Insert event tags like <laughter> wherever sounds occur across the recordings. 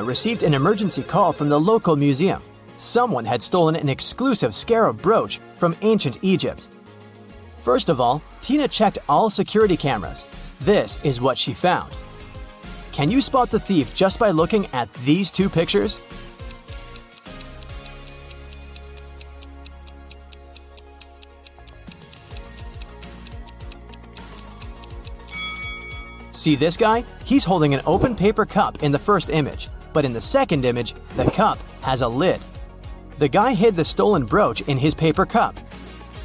Received an emergency call from the local museum. Someone had stolen an exclusive scarab brooch from ancient Egypt. First of all, Tina checked all security cameras. This is what she found. Can you spot the thief just by looking at these two pictures? See this guy? He's holding an open paper cup in the first image, but in the second image, the cup has a lid. The guy hid the stolen brooch in his paper cup.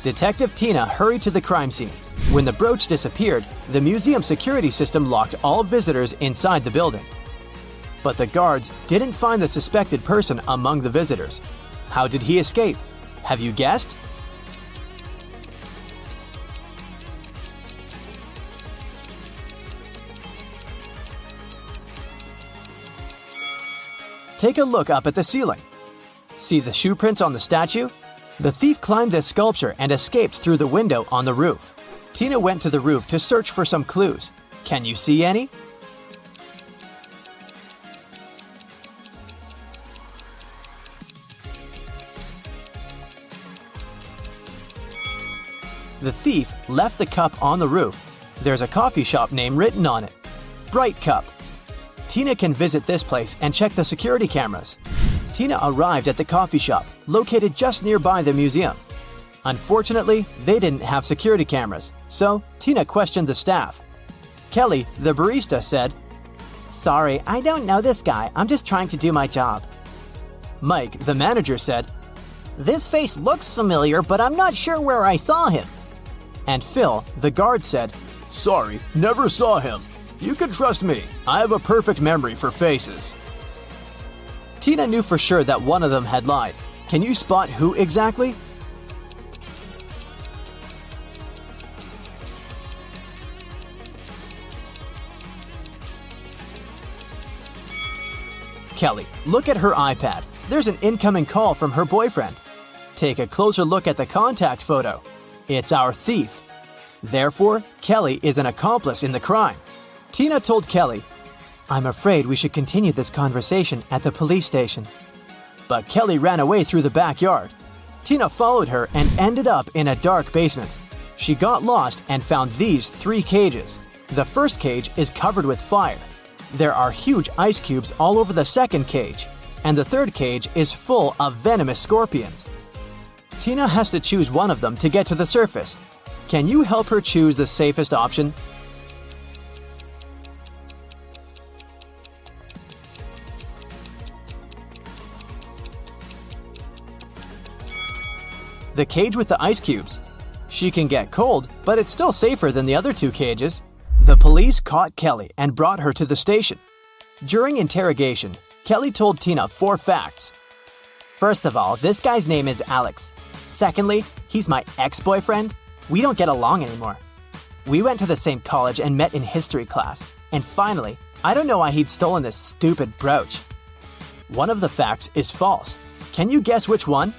Detective Tina hurried to the crime scene. When the brooch disappeared, the museum security system locked all visitors inside the building. But the guards didn't find the suspected person among the visitors. How did he escape? Have you guessed? Take a look up at the ceiling. See the shoe prints on the statue? The thief climbed this sculpture and escaped through the window on the roof. Tina went to the roof to search for some clues. Can you see any? The thief left the cup on the roof. There's a coffee shop name written on it Bright Cup. Tina can visit this place and check the security cameras. Tina arrived at the coffee shop, located just nearby the museum. Unfortunately, they didn't have security cameras, so Tina questioned the staff. Kelly, the barista, said, Sorry, I don't know this guy. I'm just trying to do my job. Mike, the manager, said, This face looks familiar, but I'm not sure where I saw him. And Phil, the guard, said, Sorry, never saw him. You can trust me. I have a perfect memory for faces. Tina knew for sure that one of them had lied. Can you spot who exactly? Kelly, look at her iPad. There's an incoming call from her boyfriend. Take a closer look at the contact photo. It's our thief. Therefore, Kelly is an accomplice in the crime. Tina told Kelly, I'm afraid we should continue this conversation at the police station. But Kelly ran away through the backyard. Tina followed her and ended up in a dark basement. She got lost and found these three cages. The first cage is covered with fire. There are huge ice cubes all over the second cage, and the third cage is full of venomous scorpions. Tina has to choose one of them to get to the surface. Can you help her choose the safest option? The cage with the ice cubes. She can get cold, but it's still safer than the other two cages. The police caught Kelly and brought her to the station. During interrogation, Kelly told Tina four facts. First of all, this guy's name is Alex. Secondly, he's my ex boyfriend. We don't get along anymore. We went to the same college and met in history class. And finally, I don't know why he'd stolen this stupid brooch. One of the facts is false. Can you guess which one?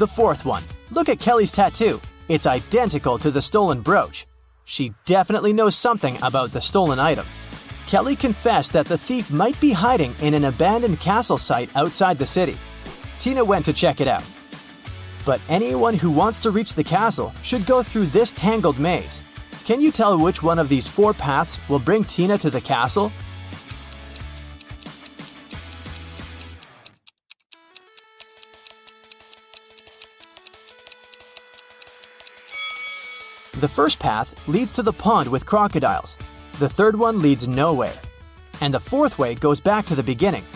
The fourth one. Look at Kelly's tattoo. It's identical to the stolen brooch. She definitely knows something about the stolen item. Kelly confessed that the thief might be hiding in an abandoned castle site outside the city. Tina went to check it out. But anyone who wants to reach the castle should go through this tangled maze. Can you tell which one of these four paths will bring Tina to the castle The first path leads to the pond with crocodiles. The third one leads nowhere. And the fourth way goes back to the beginning.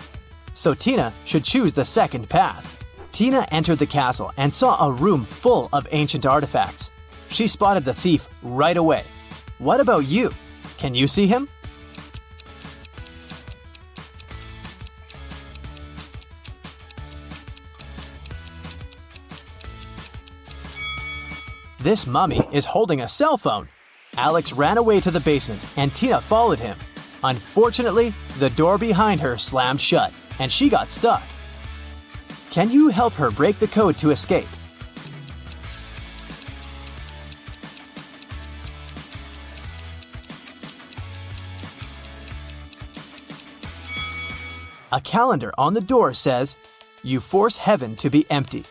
So Tina should choose the second path. Tina entered the castle and saw a room full of ancient artifacts. She spotted the thief right away. What about you? Can you see him? This mummy is holding a cell phone. Alex ran away to the basement, and Tina followed him. Unfortunately, the door behind her slammed shut, and she got stuck. Can you help her break the code to escape? A calendar on the door says, You force heaven to be empty.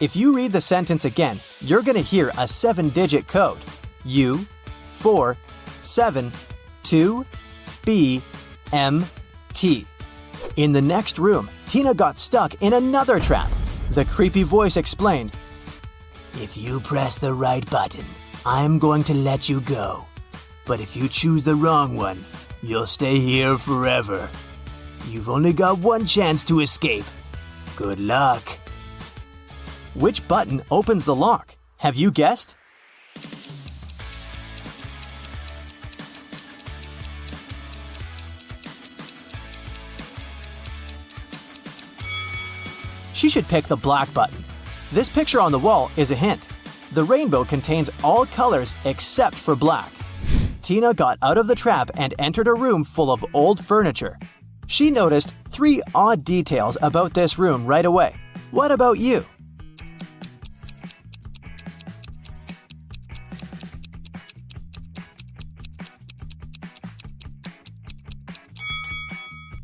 If you read the sentence again, you're going to hear a seven digit code U, 4, 7, 2, B, M, T. In the next room, Tina got stuck in another trap. The creepy voice explained If you press the right button, I'm going to let you go. But if you choose the wrong one, you'll stay here forever. You've only got one chance to escape. Good luck. Which button opens the lock? Have you guessed? She should pick the black button. This picture on the wall is a hint. The rainbow contains all colors except for black. Tina got out of the trap and entered a room full of old furniture. She noticed three odd details about this room right away. What about you?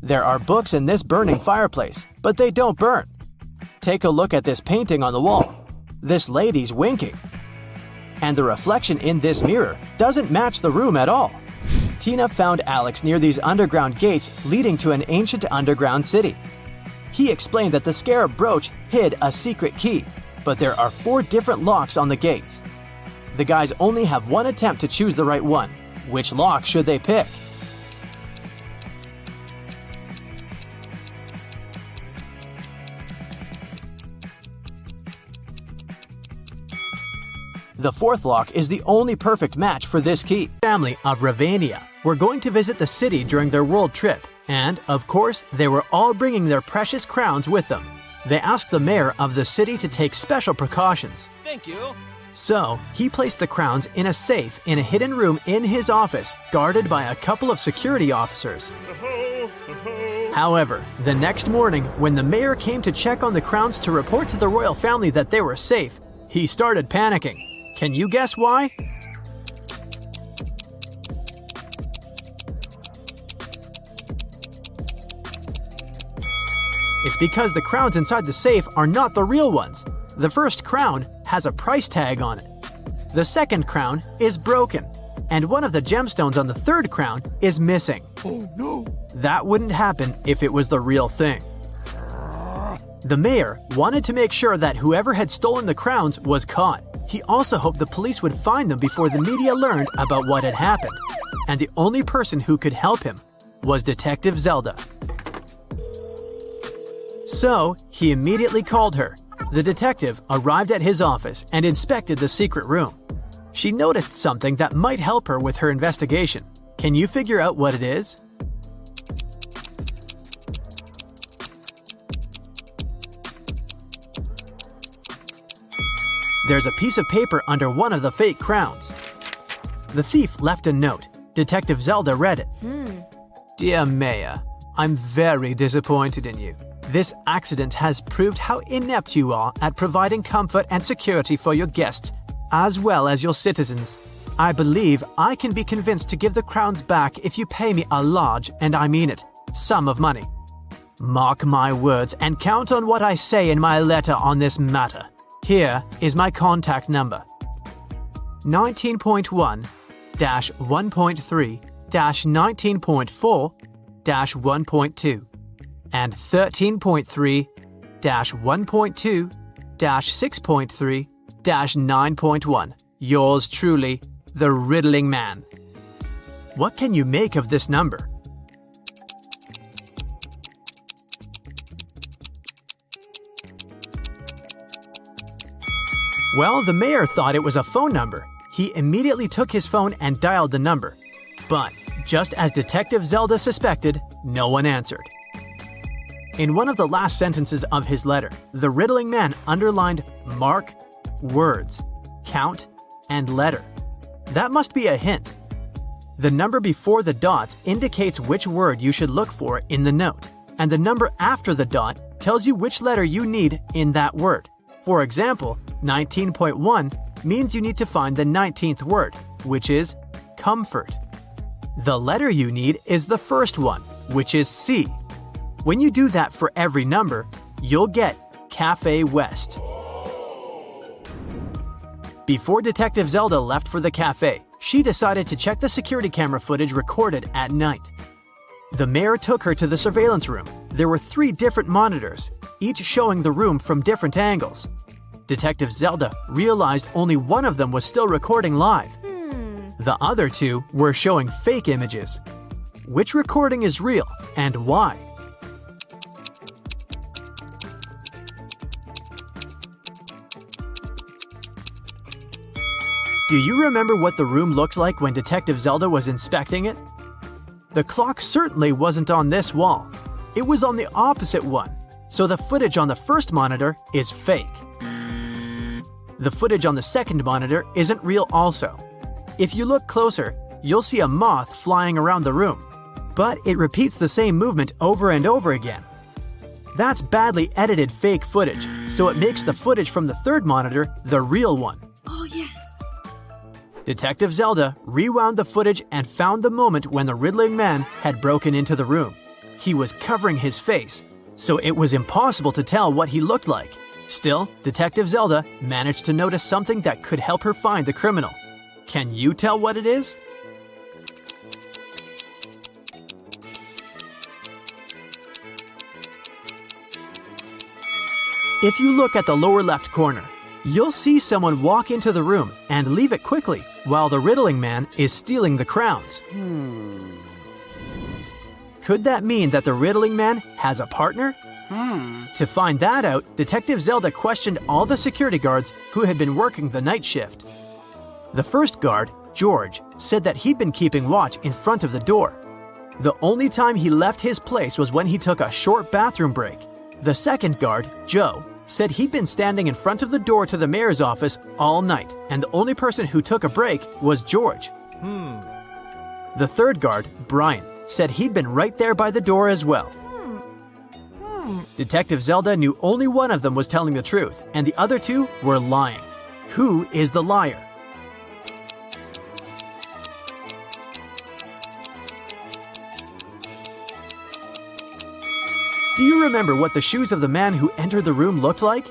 There are books in this burning fireplace, but they don't burn. Take a look at this painting on the wall. This lady's winking. And the reflection in this mirror doesn't match the room at all. Tina found Alex near these underground gates leading to an ancient underground city. He explained that the scarab brooch hid a secret key, but there are four different locks on the gates. The guys only have one attempt to choose the right one. Which lock should they pick? The fourth lock is the only perfect match for this key. Family of Ravania were going to visit the city during their world trip, and, of course, they were all bringing their precious crowns with them. They asked the mayor of the city to take special precautions. Thank you. So, he placed the crowns in a safe in a hidden room in his office, guarded by a couple of security officers. However, the next morning, when the mayor came to check on the crowns to report to the royal family that they were safe, he started panicking. Can you guess why? It's because the crowns inside the safe are not the real ones. The first crown has a price tag on it. The second crown is broken, and one of the gemstones on the third crown is missing. Oh no! That wouldn't happen if it was the real thing. The mayor wanted to make sure that whoever had stolen the crowns was caught. He also hoped the police would find them before the media learned about what had happened. And the only person who could help him was Detective Zelda. So, he immediately called her. The detective arrived at his office and inspected the secret room. She noticed something that might help her with her investigation. Can you figure out what it is? There's a piece of paper under one of the fake crowns. The thief left a note. Detective Zelda read it. Hmm. Dear Maya, I'm very disappointed in you. This accident has proved how inept you are at providing comfort and security for your guests, as well as your citizens. I believe I can be convinced to give the crowns back if you pay me a large, and I mean it, sum of money. Mark my words and count on what I say in my letter on this matter. Here is my contact number 19.1 1.3 19.4 1.2 and 13.3 1.2 6.3 9.1. Yours truly, the Riddling Man. What can you make of this number? Well, the mayor thought it was a phone number. He immediately took his phone and dialed the number. But, just as Detective Zelda suspected, no one answered. In one of the last sentences of his letter, the riddling man underlined mark, words, count, and letter. That must be a hint. The number before the dot indicates which word you should look for in the note, and the number after the dot tells you which letter you need in that word. For example, 19.1 means you need to find the 19th word, which is comfort. The letter you need is the first one, which is C. When you do that for every number, you'll get Cafe West. Before Detective Zelda left for the cafe, she decided to check the security camera footage recorded at night. The mayor took her to the surveillance room. There were three different monitors, each showing the room from different angles. Detective Zelda realized only one of them was still recording live. Hmm. The other two were showing fake images. Which recording is real and why? Do you remember what the room looked like when Detective Zelda was inspecting it? The clock certainly wasn't on this wall. It was on the opposite one, so the footage on the first monitor is fake. The footage on the second monitor isn't real also. If you look closer, you'll see a moth flying around the room, but it repeats the same movement over and over again. That's badly edited fake footage, so it makes the footage from the third monitor the real one. Oh, yes. Detective Zelda rewound the footage and found the moment when the Riddling man had broken into the room. He was covering his face, so it was impossible to tell what he looked like. Still, Detective Zelda managed to notice something that could help her find the criminal. Can you tell what it is? If you look at the lower left corner, you'll see someone walk into the room and leave it quickly while the riddling man is stealing the crowns. Hmm. Could that mean that the riddling man has a partner? To find that out, Detective Zelda questioned all the security guards who had been working the night shift. The first guard, George, said that he'd been keeping watch in front of the door. The only time he left his place was when he took a short bathroom break. The second guard, Joe, said he'd been standing in front of the door to the mayor's office all night, and the only person who took a break was George. Hmm. The third guard, Brian, said he'd been right there by the door as well. Detective Zelda knew only one of them was telling the truth, and the other two were lying. Who is the liar? Do you remember what the shoes of the man who entered the room looked like?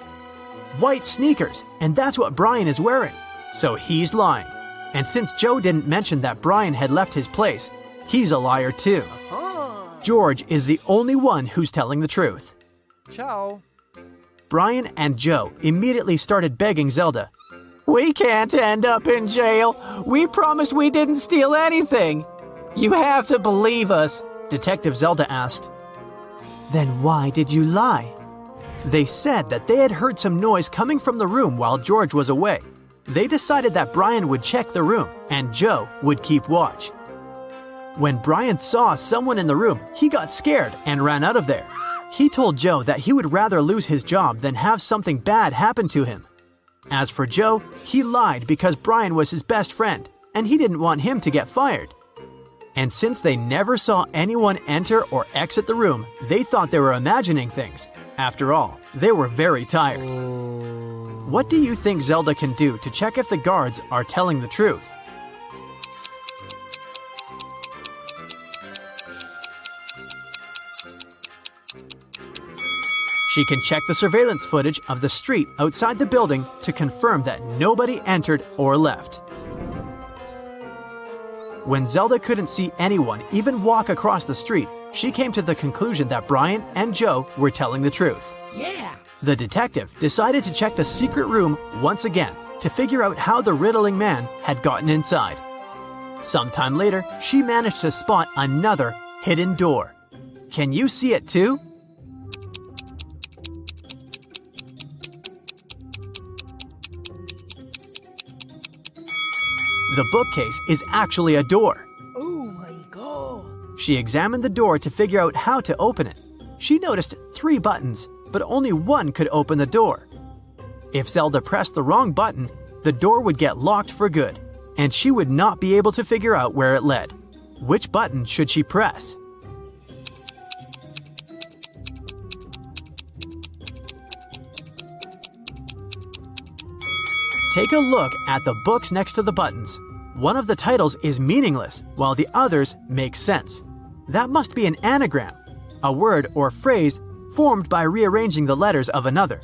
White sneakers, and that's what Brian is wearing. So he's lying. And since Joe didn't mention that Brian had left his place, he's a liar too. Oh. George is the only one who's telling the truth. Ciao. Brian and Joe immediately started begging Zelda. We can't end up in jail. We promised we didn't steal anything. You have to believe us, Detective Zelda asked. Then why did you lie? They said that they had heard some noise coming from the room while George was away. They decided that Brian would check the room and Joe would keep watch. When Brian saw someone in the room, he got scared and ran out of there. He told Joe that he would rather lose his job than have something bad happen to him. As for Joe, he lied because Brian was his best friend and he didn't want him to get fired. And since they never saw anyone enter or exit the room, they thought they were imagining things. After all, they were very tired. What do you think Zelda can do to check if the guards are telling the truth? She can check the surveillance footage of the street outside the building to confirm that nobody entered or left. When Zelda couldn't see anyone even walk across the street, she came to the conclusion that Brian and Joe were telling the truth. Yeah. The detective decided to check the secret room once again to figure out how the riddling man had gotten inside. Sometime later, she managed to spot another hidden door. Can you see it too? The bookcase is actually a door. Oh my god. She examined the door to figure out how to open it. She noticed three buttons, but only one could open the door. If Zelda pressed the wrong button, the door would get locked for good, and she would not be able to figure out where it led. Which button should she press? Take a look at the books next to the buttons. One of the titles is meaningless, while the others make sense. That must be an anagram. a word or phrase formed by rearranging the letters of another.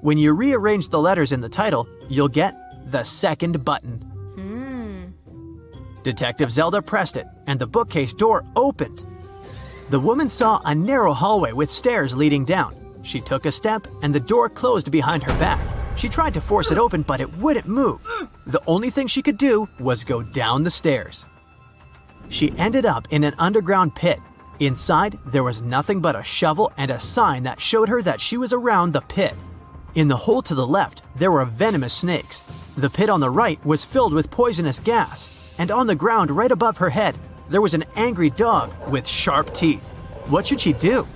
When you rearrange the letters in the title, you'll get the second button. Hmm. Detective Zelda pressed it, and the bookcase door opened. The woman saw a narrow hallway with stairs leading down. She took a step, and the door closed behind her back. She tried to force it open, but it wouldn't move. The only thing she could do was go down the stairs. She ended up in an underground pit. Inside, there was nothing but a shovel and a sign that showed her that she was around the pit. In the hole to the left, there were venomous snakes. The pit on the right was filled with poisonous gas. And on the ground right above her head, there was an angry dog with sharp teeth. What should she do?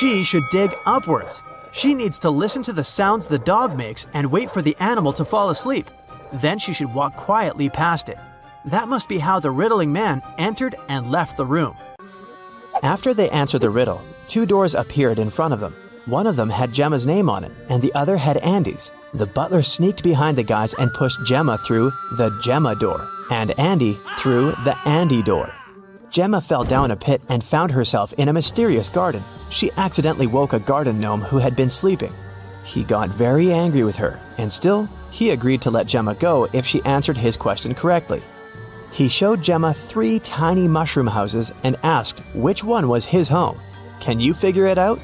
She should dig upwards. She needs to listen to the sounds the dog makes and wait for the animal to fall asleep. Then she should walk quietly past it. That must be how the riddling man entered and left the room. After they answered the riddle, two doors appeared in front of them. One of them had Gemma's name on it, and the other had Andy's. The butler sneaked behind the guys and pushed Gemma through the Gemma door, and Andy through the Andy door. Gemma fell down a pit and found herself in a mysterious garden. She accidentally woke a garden gnome who had been sleeping. He got very angry with her, and still, he agreed to let Gemma go if she answered his question correctly. He showed Gemma three tiny mushroom houses and asked which one was his home. Can you figure it out?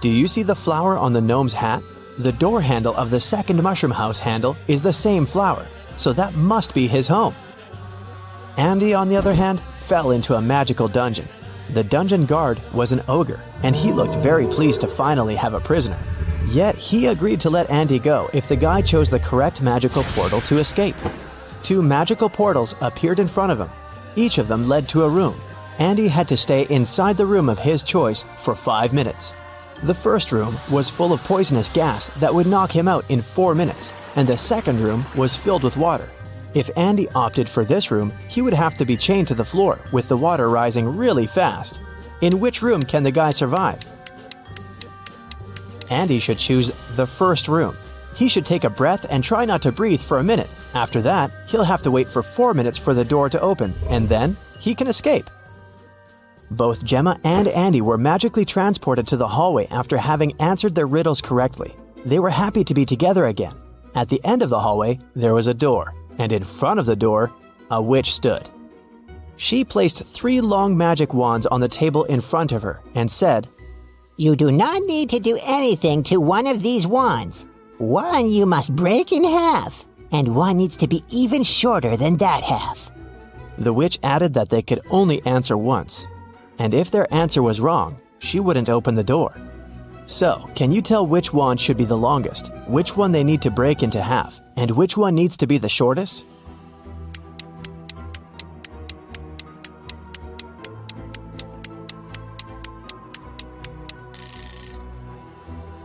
Do you see the flower on the gnome's hat? The door handle of the second mushroom house handle is the same flower, so that must be his home. Andy, on the other hand, fell into a magical dungeon. The dungeon guard was an ogre, and he looked very pleased to finally have a prisoner. Yet he agreed to let Andy go if the guy chose the correct magical portal to escape. Two magical portals appeared in front of him. Each of them led to a room. Andy had to stay inside the room of his choice for five minutes. The first room was full of poisonous gas that would knock him out in four minutes, and the second room was filled with water. If Andy opted for this room, he would have to be chained to the floor with the water rising really fast. In which room can the guy survive? Andy should choose the first room. He should take a breath and try not to breathe for a minute. After that, he'll have to wait for four minutes for the door to open, and then he can escape. Both Gemma and Andy were magically transported to the hallway after having answered their riddles correctly. They were happy to be together again. At the end of the hallway, there was a door, and in front of the door, a witch stood. She placed three long magic wands on the table in front of her and said, You do not need to do anything to one of these wands. One you must break in half, and one needs to be even shorter than that half. The witch added that they could only answer once, and if their answer was wrong, she wouldn't open the door. So, can you tell which wand should be the longest, which one they need to break into half, and which one needs to be the shortest?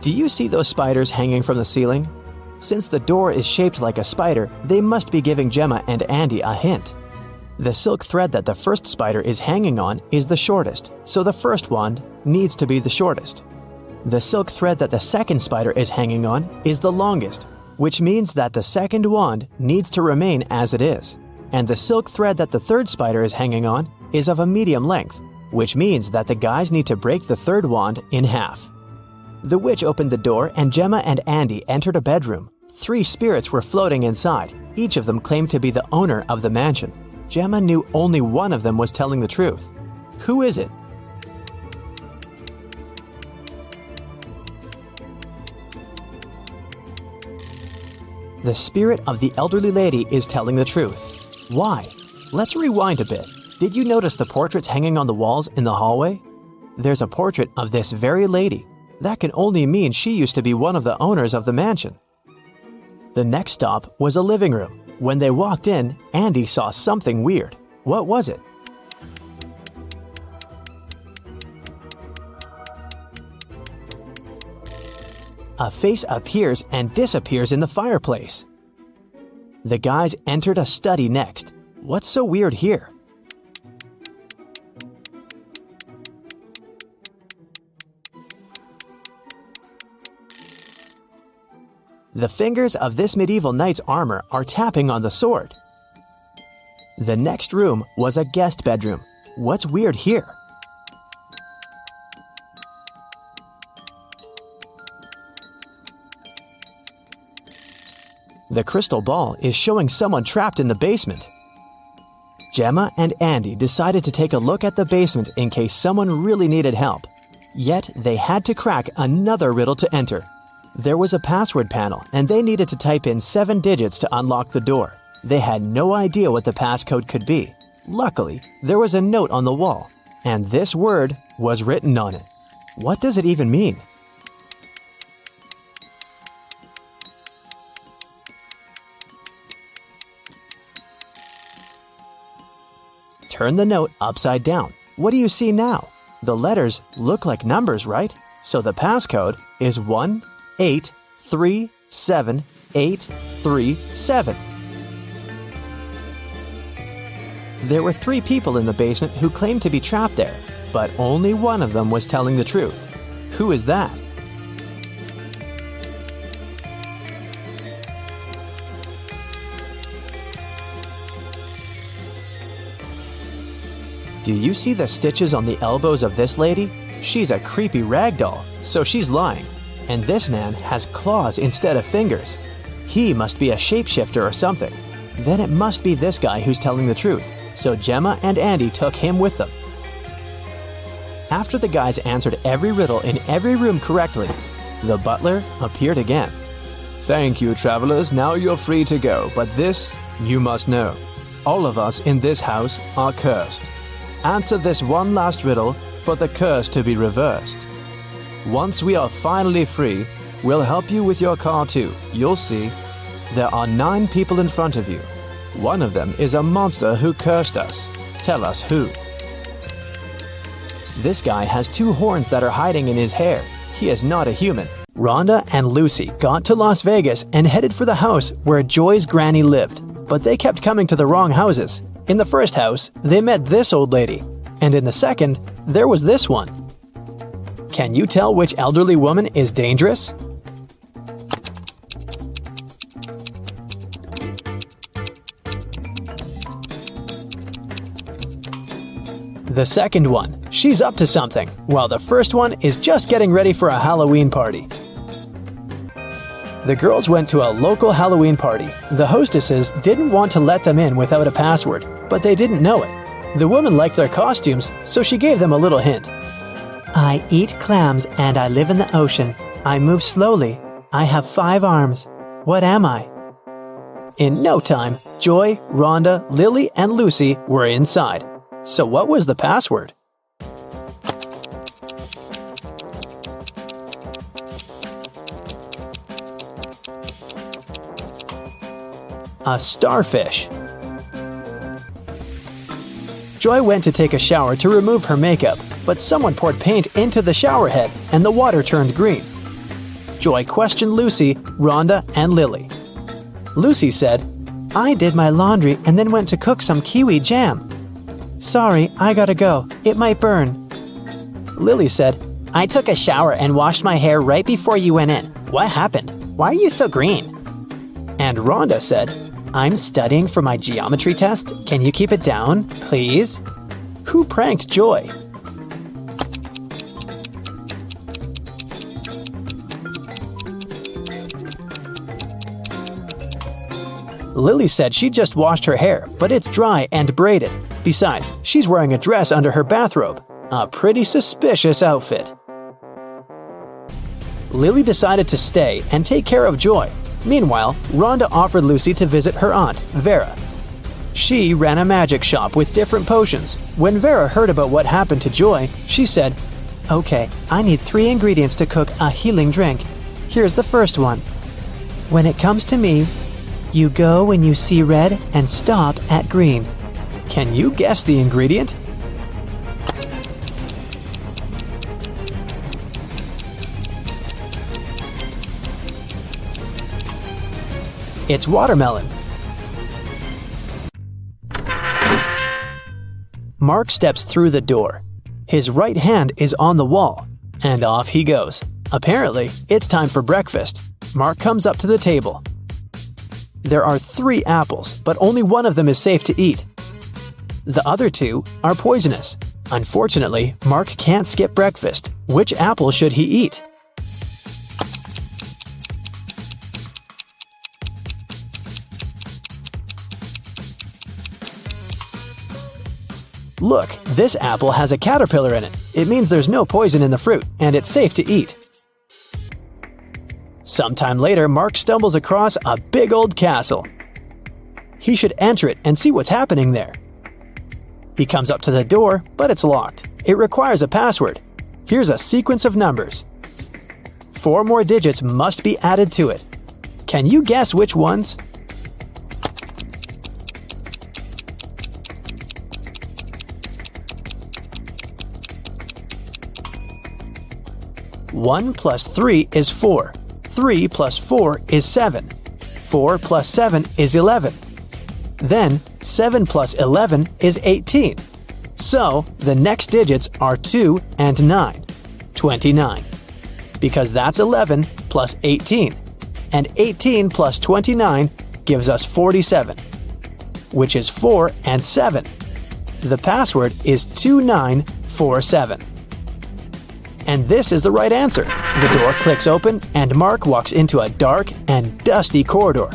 Do you see those spiders hanging from the ceiling? Since the door is shaped like a spider, they must be giving Gemma and Andy a hint. The silk thread that the first spider is hanging on is the shortest, so the first wand needs to be the shortest. The silk thread that the second spider is hanging on is the longest, which means that the second wand needs to remain as it is. And the silk thread that the third spider is hanging on is of a medium length, which means that the guys need to break the third wand in half. The witch opened the door and Gemma and Andy entered a bedroom. Three spirits were floating inside. Each of them claimed to be the owner of the mansion. Gemma knew only one of them was telling the truth. Who is it? The spirit of the elderly lady is telling the truth. Why? Let's rewind a bit. Did you notice the portraits hanging on the walls in the hallway? There's a portrait of this very lady. That can only mean she used to be one of the owners of the mansion. The next stop was a living room. When they walked in, Andy saw something weird. What was it? A face appears and disappears in the fireplace. The guys entered a study next. What's so weird here? The fingers of this medieval knight's armor are tapping on the sword. The next room was a guest bedroom. What's weird here? The crystal ball is showing someone trapped in the basement. Gemma and Andy decided to take a look at the basement in case someone really needed help. Yet they had to crack another riddle to enter. There was a password panel and they needed to type in seven digits to unlock the door. They had no idea what the passcode could be. Luckily, there was a note on the wall, and this word was written on it. What does it even mean? Turn the note upside down. What do you see now? The letters look like numbers, right? So the passcode is 1837837. There were three people in the basement who claimed to be trapped there, but only one of them was telling the truth. Who is that? Do you see the stitches on the elbows of this lady? She's a creepy rag doll, so she's lying. And this man has claws instead of fingers. He must be a shapeshifter or something. Then it must be this guy who's telling the truth, so Gemma and Andy took him with them. After the guys answered every riddle in every room correctly, the butler appeared again. Thank you, travelers. Now you're free to go, but this you must know. All of us in this house are cursed. Answer this one last riddle for the curse to be reversed. Once we are finally free, we'll help you with your car too. You'll see. There are nine people in front of you. One of them is a monster who cursed us. Tell us who. This guy has two horns that are hiding in his hair. He is not a human. Rhonda and Lucy got to Las Vegas and headed for the house where Joy's granny lived, but they kept coming to the wrong houses. In the first house, they met this old lady, and in the second, there was this one. Can you tell which elderly woman is dangerous? The second one, she's up to something, while the first one is just getting ready for a Halloween party. The girls went to a local Halloween party. The hostesses didn't want to let them in without a password, but they didn't know it. The woman liked their costumes, so she gave them a little hint. I eat clams and I live in the ocean. I move slowly. I have five arms. What am I? In no time, Joy, Rhonda, Lily, and Lucy were inside. So, what was the password? A starfish. Joy went to take a shower to remove her makeup, but someone poured paint into the shower head and the water turned green. Joy questioned Lucy, Rhonda, and Lily. Lucy said, I did my laundry and then went to cook some kiwi jam. Sorry, I gotta go. It might burn. Lily said, I took a shower and washed my hair right before you went in. What happened? Why are you so green? And Rhonda said, I'm studying for my geometry test. Can you keep it down, please? Who pranked Joy? Lily said she just washed her hair, but it's dry and braided. Besides, she's wearing a dress under her bathrobe. A pretty suspicious outfit. Lily decided to stay and take care of Joy. Meanwhile, Rhonda offered Lucy to visit her aunt, Vera. She ran a magic shop with different potions. When Vera heard about what happened to Joy, she said, Okay, I need three ingredients to cook a healing drink. Here's the first one. When it comes to me, you go when you see red and stop at green. Can you guess the ingredient? It's watermelon. Mark steps through the door. His right hand is on the wall, and off he goes. Apparently, it's time for breakfast. Mark comes up to the table. There are three apples, but only one of them is safe to eat. The other two are poisonous. Unfortunately, Mark can't skip breakfast. Which apple should he eat? Look, this apple has a caterpillar in it. It means there's no poison in the fruit, and it's safe to eat. Sometime later, Mark stumbles across a big old castle. He should enter it and see what's happening there. He comes up to the door, but it's locked. It requires a password. Here's a sequence of numbers. Four more digits must be added to it. Can you guess which ones? One plus three is four. Three plus four is seven. Four plus seven is eleven. Then 7 plus 11 is 18. So the next digits are 2 and 9. 29. Because that's 11 plus 18. And 18 plus 29 gives us 47, which is 4 and 7. The password is 2947. And this is the right answer. The door clicks open, and Mark walks into a dark and dusty corridor.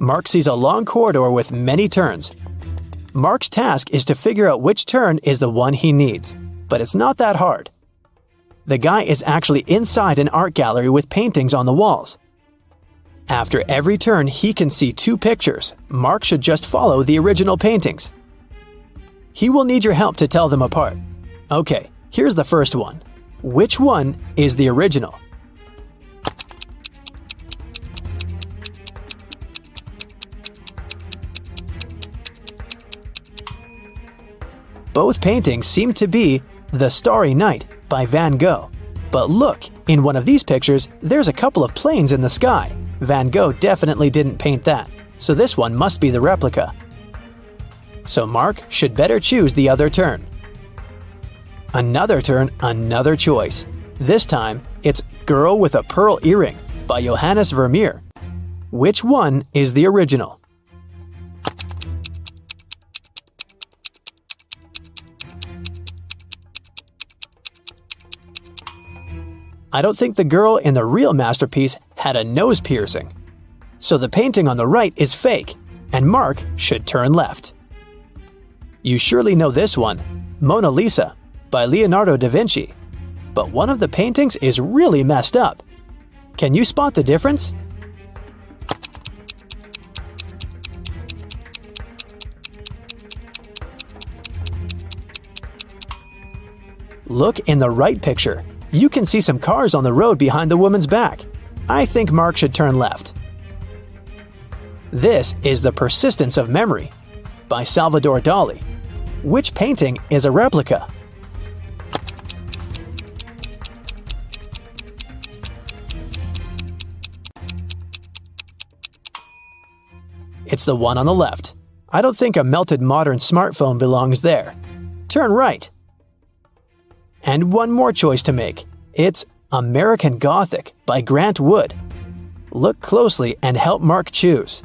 Mark sees a long corridor with many turns. Mark's task is to figure out which turn is the one he needs, but it's not that hard. The guy is actually inside an art gallery with paintings on the walls. After every turn, he can see two pictures. Mark should just follow the original paintings. He will need your help to tell them apart. Okay, here's the first one. Which one is the original? Both paintings seem to be The Starry Night by Van Gogh. But look, in one of these pictures, there's a couple of planes in the sky. Van Gogh definitely didn't paint that, so this one must be the replica. So Mark should better choose the other turn. Another turn, another choice. This time, it's Girl with a Pearl Earring by Johannes Vermeer. Which one is the original? I don't think the girl in the real masterpiece had a nose piercing. So the painting on the right is fake, and Mark should turn left. You surely know this one Mona Lisa by Leonardo da Vinci. But one of the paintings is really messed up. Can you spot the difference? Look in the right picture you can see some cars on the road behind the woman's back. I think Mark should turn left. This is The Persistence of Memory by Salvador Dali. Which painting is a replica? The one on the left. I don't think a melted modern smartphone belongs there. Turn right. And one more choice to make. It's American Gothic by Grant Wood. Look closely and help Mark choose.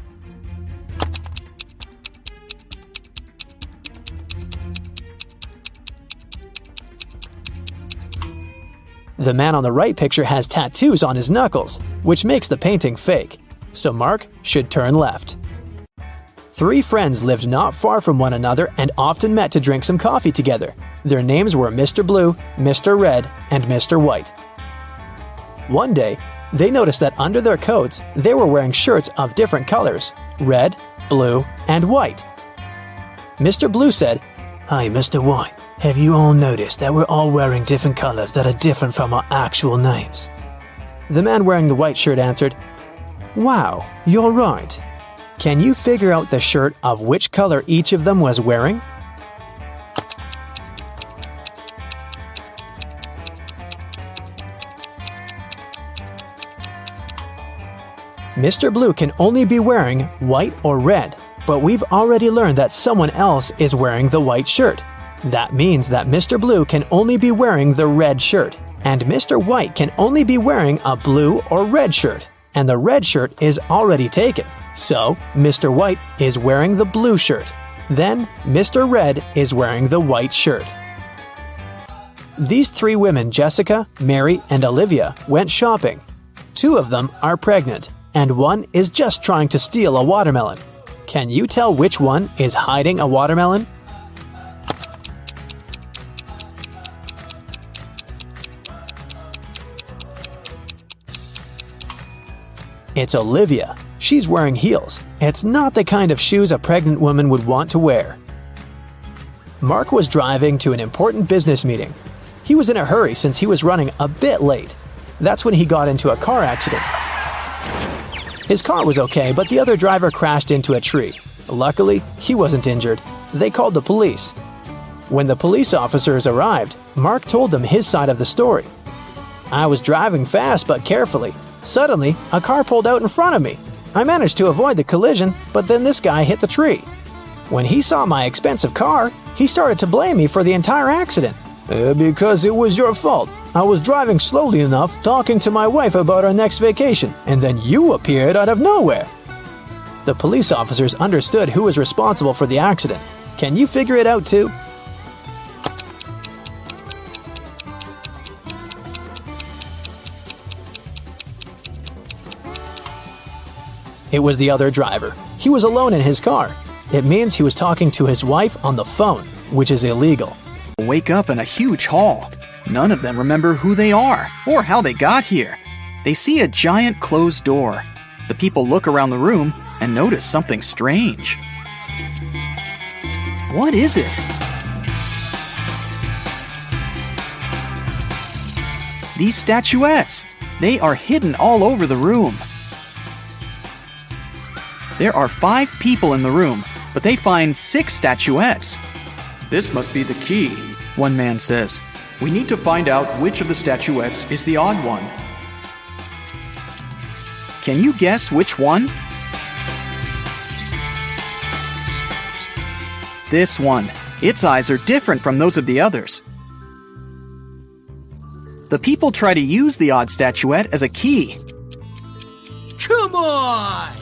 The man on the right picture has tattoos on his knuckles, which makes the painting fake, so Mark should turn left. Three friends lived not far from one another and often met to drink some coffee together. Their names were Mr. Blue, Mr. Red, and Mr. White. One day, they noticed that under their coats, they were wearing shirts of different colors red, blue, and white. Mr. Blue said, Hi, Mr. White. Have you all noticed that we're all wearing different colors that are different from our actual names? The man wearing the white shirt answered, Wow, you're right. Can you figure out the shirt of which color each of them was wearing? Mr. Blue can only be wearing white or red, but we've already learned that someone else is wearing the white shirt. That means that Mr. Blue can only be wearing the red shirt. and Mr. White can only be wearing a blue or red shirt, and the red shirt is already taken. So, Mr. White is wearing the blue shirt. Then, Mr. Red is wearing the white shirt. These three women, Jessica, Mary, and Olivia, went shopping. Two of them are pregnant, and one is just trying to steal a watermelon. Can you tell which one is hiding a watermelon? It's Olivia. She's wearing heels. It's not the kind of shoes a pregnant woman would want to wear. Mark was driving to an important business meeting. He was in a hurry since he was running a bit late. That's when he got into a car accident. His car was okay, but the other driver crashed into a tree. Luckily, he wasn't injured. They called the police. When the police officers arrived, Mark told them his side of the story. I was driving fast but carefully. Suddenly, a car pulled out in front of me. I managed to avoid the collision, but then this guy hit the tree. When he saw my expensive car, he started to blame me for the entire accident. "Uh, because it was your fault. I was driving slowly enough, talking to my wife about our next vacation, and then you appeared out of nowhere. The police officers understood who was responsible for the accident. Can you figure it out too? It was the other driver. He was alone in his car. It means he was talking to his wife on the phone, which is illegal. Wake up in a huge hall. None of them remember who they are or how they got here. They see a giant closed door. The people look around the room and notice something strange. What is it? These statuettes. They are hidden all over the room. There are five people in the room, but they find six statuettes. This must be the key. One man says, We need to find out which of the statuettes is the odd one. Can you guess which one? This one. Its eyes are different from those of the others. The people try to use the odd statuette as a key. Come on!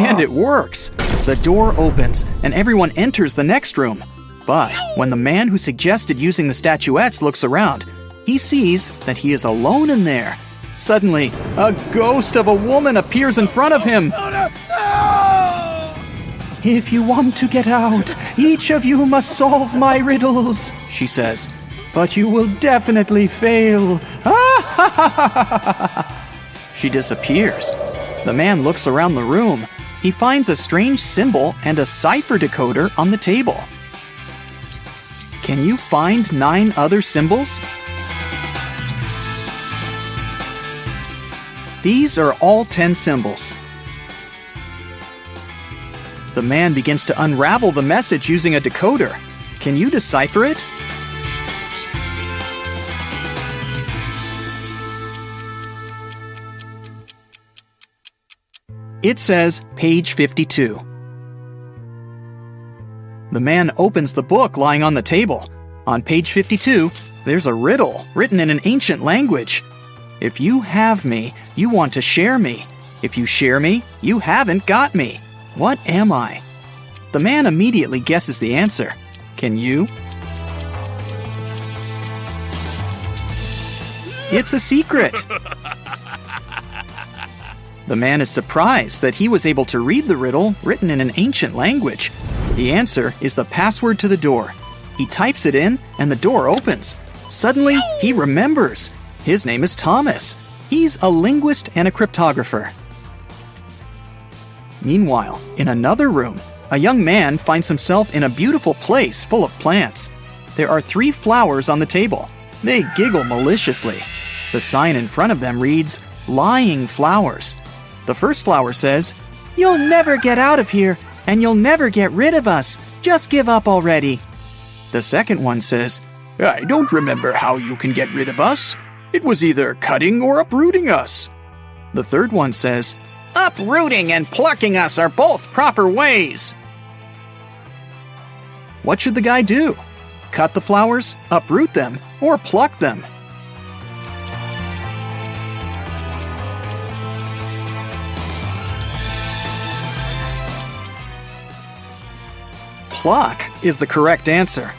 And it works. The door opens, and everyone enters the next room. But when the man who suggested using the statuettes looks around, he sees that he is alone in there. Suddenly, a ghost of a woman appears in front of him. If you want to get out, each of you must solve my riddles, she says. But you will definitely fail. <laughs> she disappears. The man looks around the room. He finds a strange symbol and a cipher decoder on the table. Can you find nine other symbols? These are all ten symbols. The man begins to unravel the message using a decoder. Can you decipher it? It says page 52. The man opens the book lying on the table. On page 52, there's a riddle written in an ancient language. If you have me, you want to share me. If you share me, you haven't got me. What am I? The man immediately guesses the answer. Can you? It's a secret. <laughs> The man is surprised that he was able to read the riddle written in an ancient language. The answer is the password to the door. He types it in, and the door opens. Suddenly, he remembers. His name is Thomas. He's a linguist and a cryptographer. Meanwhile, in another room, a young man finds himself in a beautiful place full of plants. There are three flowers on the table. They giggle maliciously. The sign in front of them reads, Lying Flowers. The first flower says, You'll never get out of here, and you'll never get rid of us. Just give up already. The second one says, I don't remember how you can get rid of us. It was either cutting or uprooting us. The third one says, Uprooting and plucking us are both proper ways. What should the guy do? cut the flowers, uproot them, or pluck them? Pluck is the correct answer.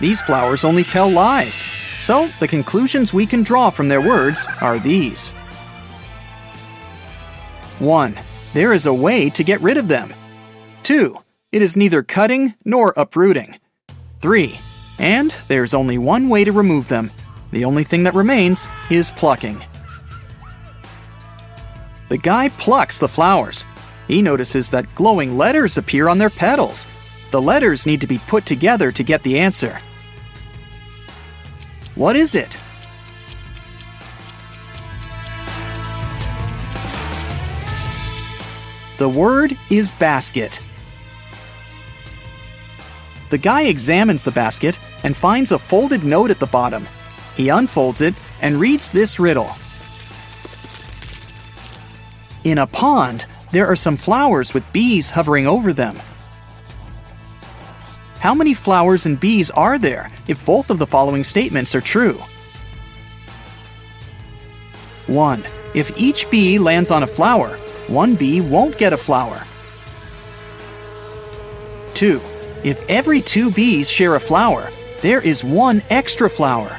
These flowers only tell lies. So, the conclusions we can draw from their words are these 1. There is a way to get rid of them. 2. It is neither cutting nor uprooting. 3. And there's only one way to remove them. The only thing that remains is plucking. The guy plucks the flowers. He notices that glowing letters appear on their petals. The letters need to be put together to get the answer. What is it? The word is basket. The guy examines the basket and finds a folded note at the bottom. He unfolds it and reads this riddle. In a pond, there are some flowers with bees hovering over them. How many flowers and bees are there if both of the following statements are true? 1. If each bee lands on a flower, one bee won't get a flower. 2. If every two bees share a flower, there is one extra flower.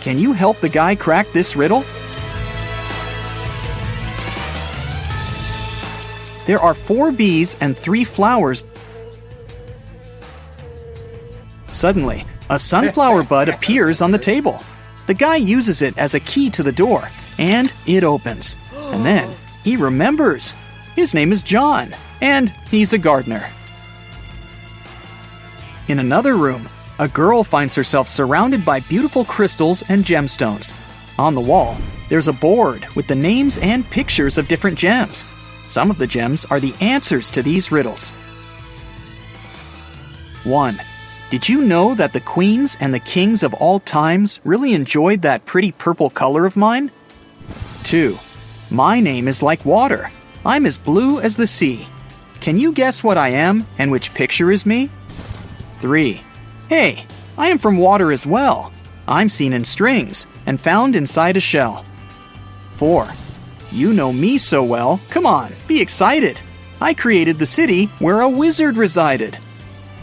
Can you help the guy crack this riddle? There are four bees and three flowers. Suddenly, a sunflower <laughs> bud appears on the table. The guy uses it as a key to the door, and it opens. And then he remembers. His name is John, and he's a gardener. In another room, a girl finds herself surrounded by beautiful crystals and gemstones. On the wall, there's a board with the names and pictures of different gems. Some of the gems are the answers to these riddles. 1. Did you know that the queens and the kings of all times really enjoyed that pretty purple color of mine? 2. My name is like water. I'm as blue as the sea. Can you guess what I am and which picture is me? 3. Hey, I am from water as well. I'm seen in strings and found inside a shell. 4. You know me so well. Come on, be excited. I created the city where a wizard resided.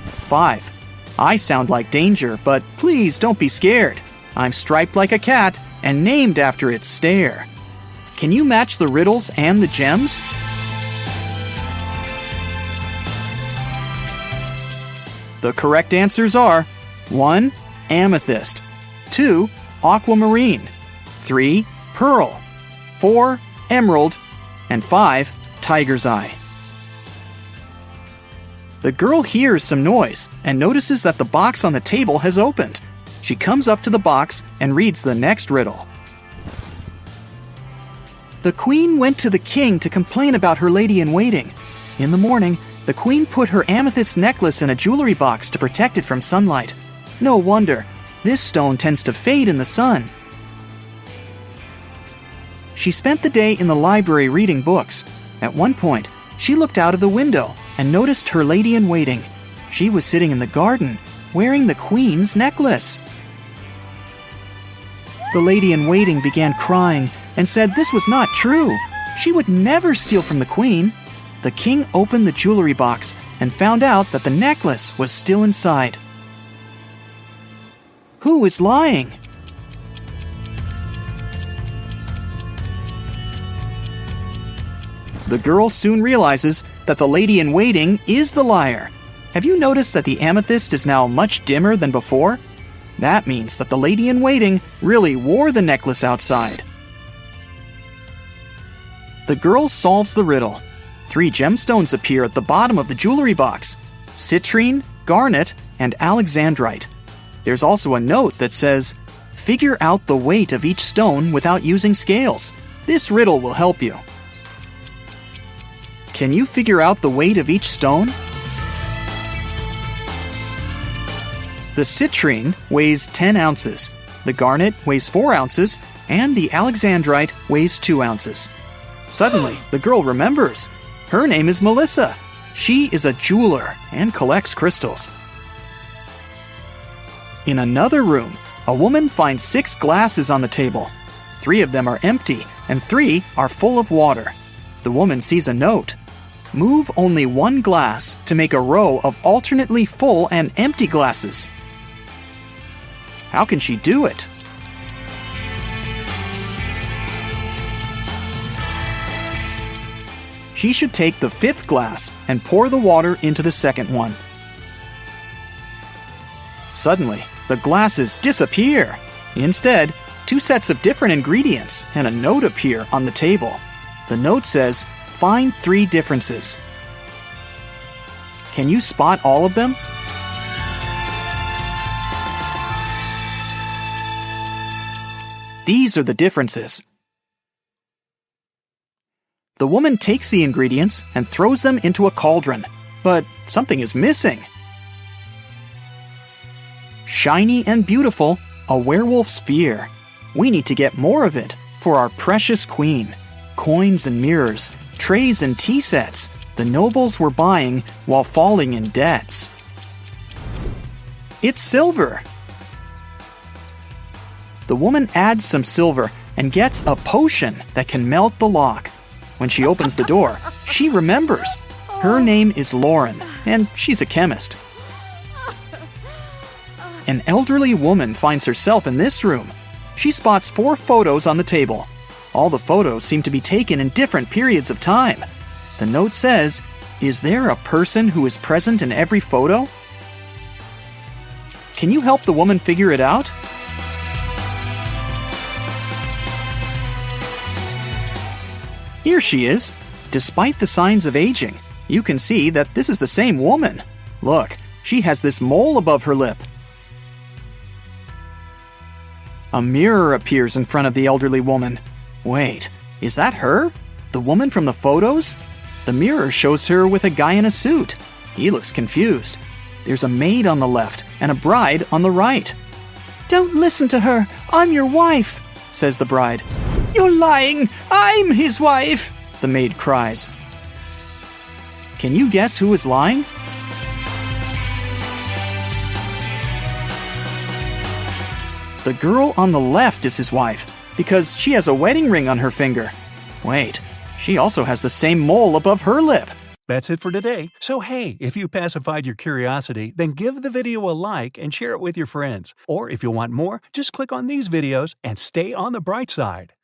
5. I sound like danger, but please don't be scared. I'm striped like a cat and named after its stare. Can you match the riddles and the gems? The correct answers are 1. Amethyst, 2. Aquamarine, 3. Pearl, 4 emerald, and 5. Tiger's eye. The girl hears some noise and notices that the box on the table has opened. She comes up to the box and reads the next riddle. The queen went to the king to complain about her lady in waiting. In the morning, the queen put her amethyst necklace in a jewelry box to protect it from sunlight. No wonder, this stone tends to fade in the sun. She spent the day in the library reading books. At one point, she looked out of the window and noticed her lady in waiting. She was sitting in the garden, wearing the queen's necklace. The lady in waiting began crying and said this was not true. She would never steal from the queen. The king opened the jewelry box and found out that the necklace was still inside. Who is lying? The girl soon realizes that the lady in waiting is the liar. Have you noticed that the amethyst is now much dimmer than before? That means that the lady in waiting really wore the necklace outside. The girl solves the riddle. Three gemstones appear at the bottom of the jewelry box citrine, garnet, and alexandrite. There's also a note that says, Figure out the weight of each stone without using scales. This riddle will help you. Can you figure out the weight of each stone? The citrine weighs 10 ounces, the garnet weighs 4 ounces, and the alexandrite weighs 2 ounces. Suddenly, <gasps> the girl remembers. Her name is Melissa. She is a jeweler and collects crystals. In another room, a woman finds six glasses on the table. Three of them are empty, and three are full of water. The woman sees a note. Move only one glass to make a row of alternately full and empty glasses. How can she do it? She should take the fifth glass and pour the water into the second one. Suddenly, the glasses disappear. Instead, two sets of different ingredients and a note appear on the table. The note says, Find three differences. Can you spot all of them? These are the differences. The woman takes the ingredients and throws them into a cauldron, but something is missing. Shiny and beautiful, a werewolf spear. We need to get more of it for our precious queen. Coins and mirrors, trays and tea sets, the nobles were buying while falling in debts. It's silver. The woman adds some silver and gets a potion that can melt the lock. When she opens the door, she remembers. Her name is Lauren, and she's a chemist. An elderly woman finds herself in this room. She spots four photos on the table. All the photos seem to be taken in different periods of time. The note says, Is there a person who is present in every photo? Can you help the woman figure it out? Here she is. Despite the signs of aging, you can see that this is the same woman. Look, she has this mole above her lip. A mirror appears in front of the elderly woman. Wait, is that her? The woman from the photos? The mirror shows her with a guy in a suit. He looks confused. There's a maid on the left and a bride on the right. Don't listen to her. I'm your wife, says the bride. You're lying. I'm his wife, the maid cries. Can you guess who is lying? The girl on the left is his wife because she has a wedding ring on her finger. Wait, she also has the same mole above her lip. That's it for today. So, hey, if you pacified your curiosity, then give the video a like and share it with your friends. Or if you want more, just click on these videos and stay on the bright side.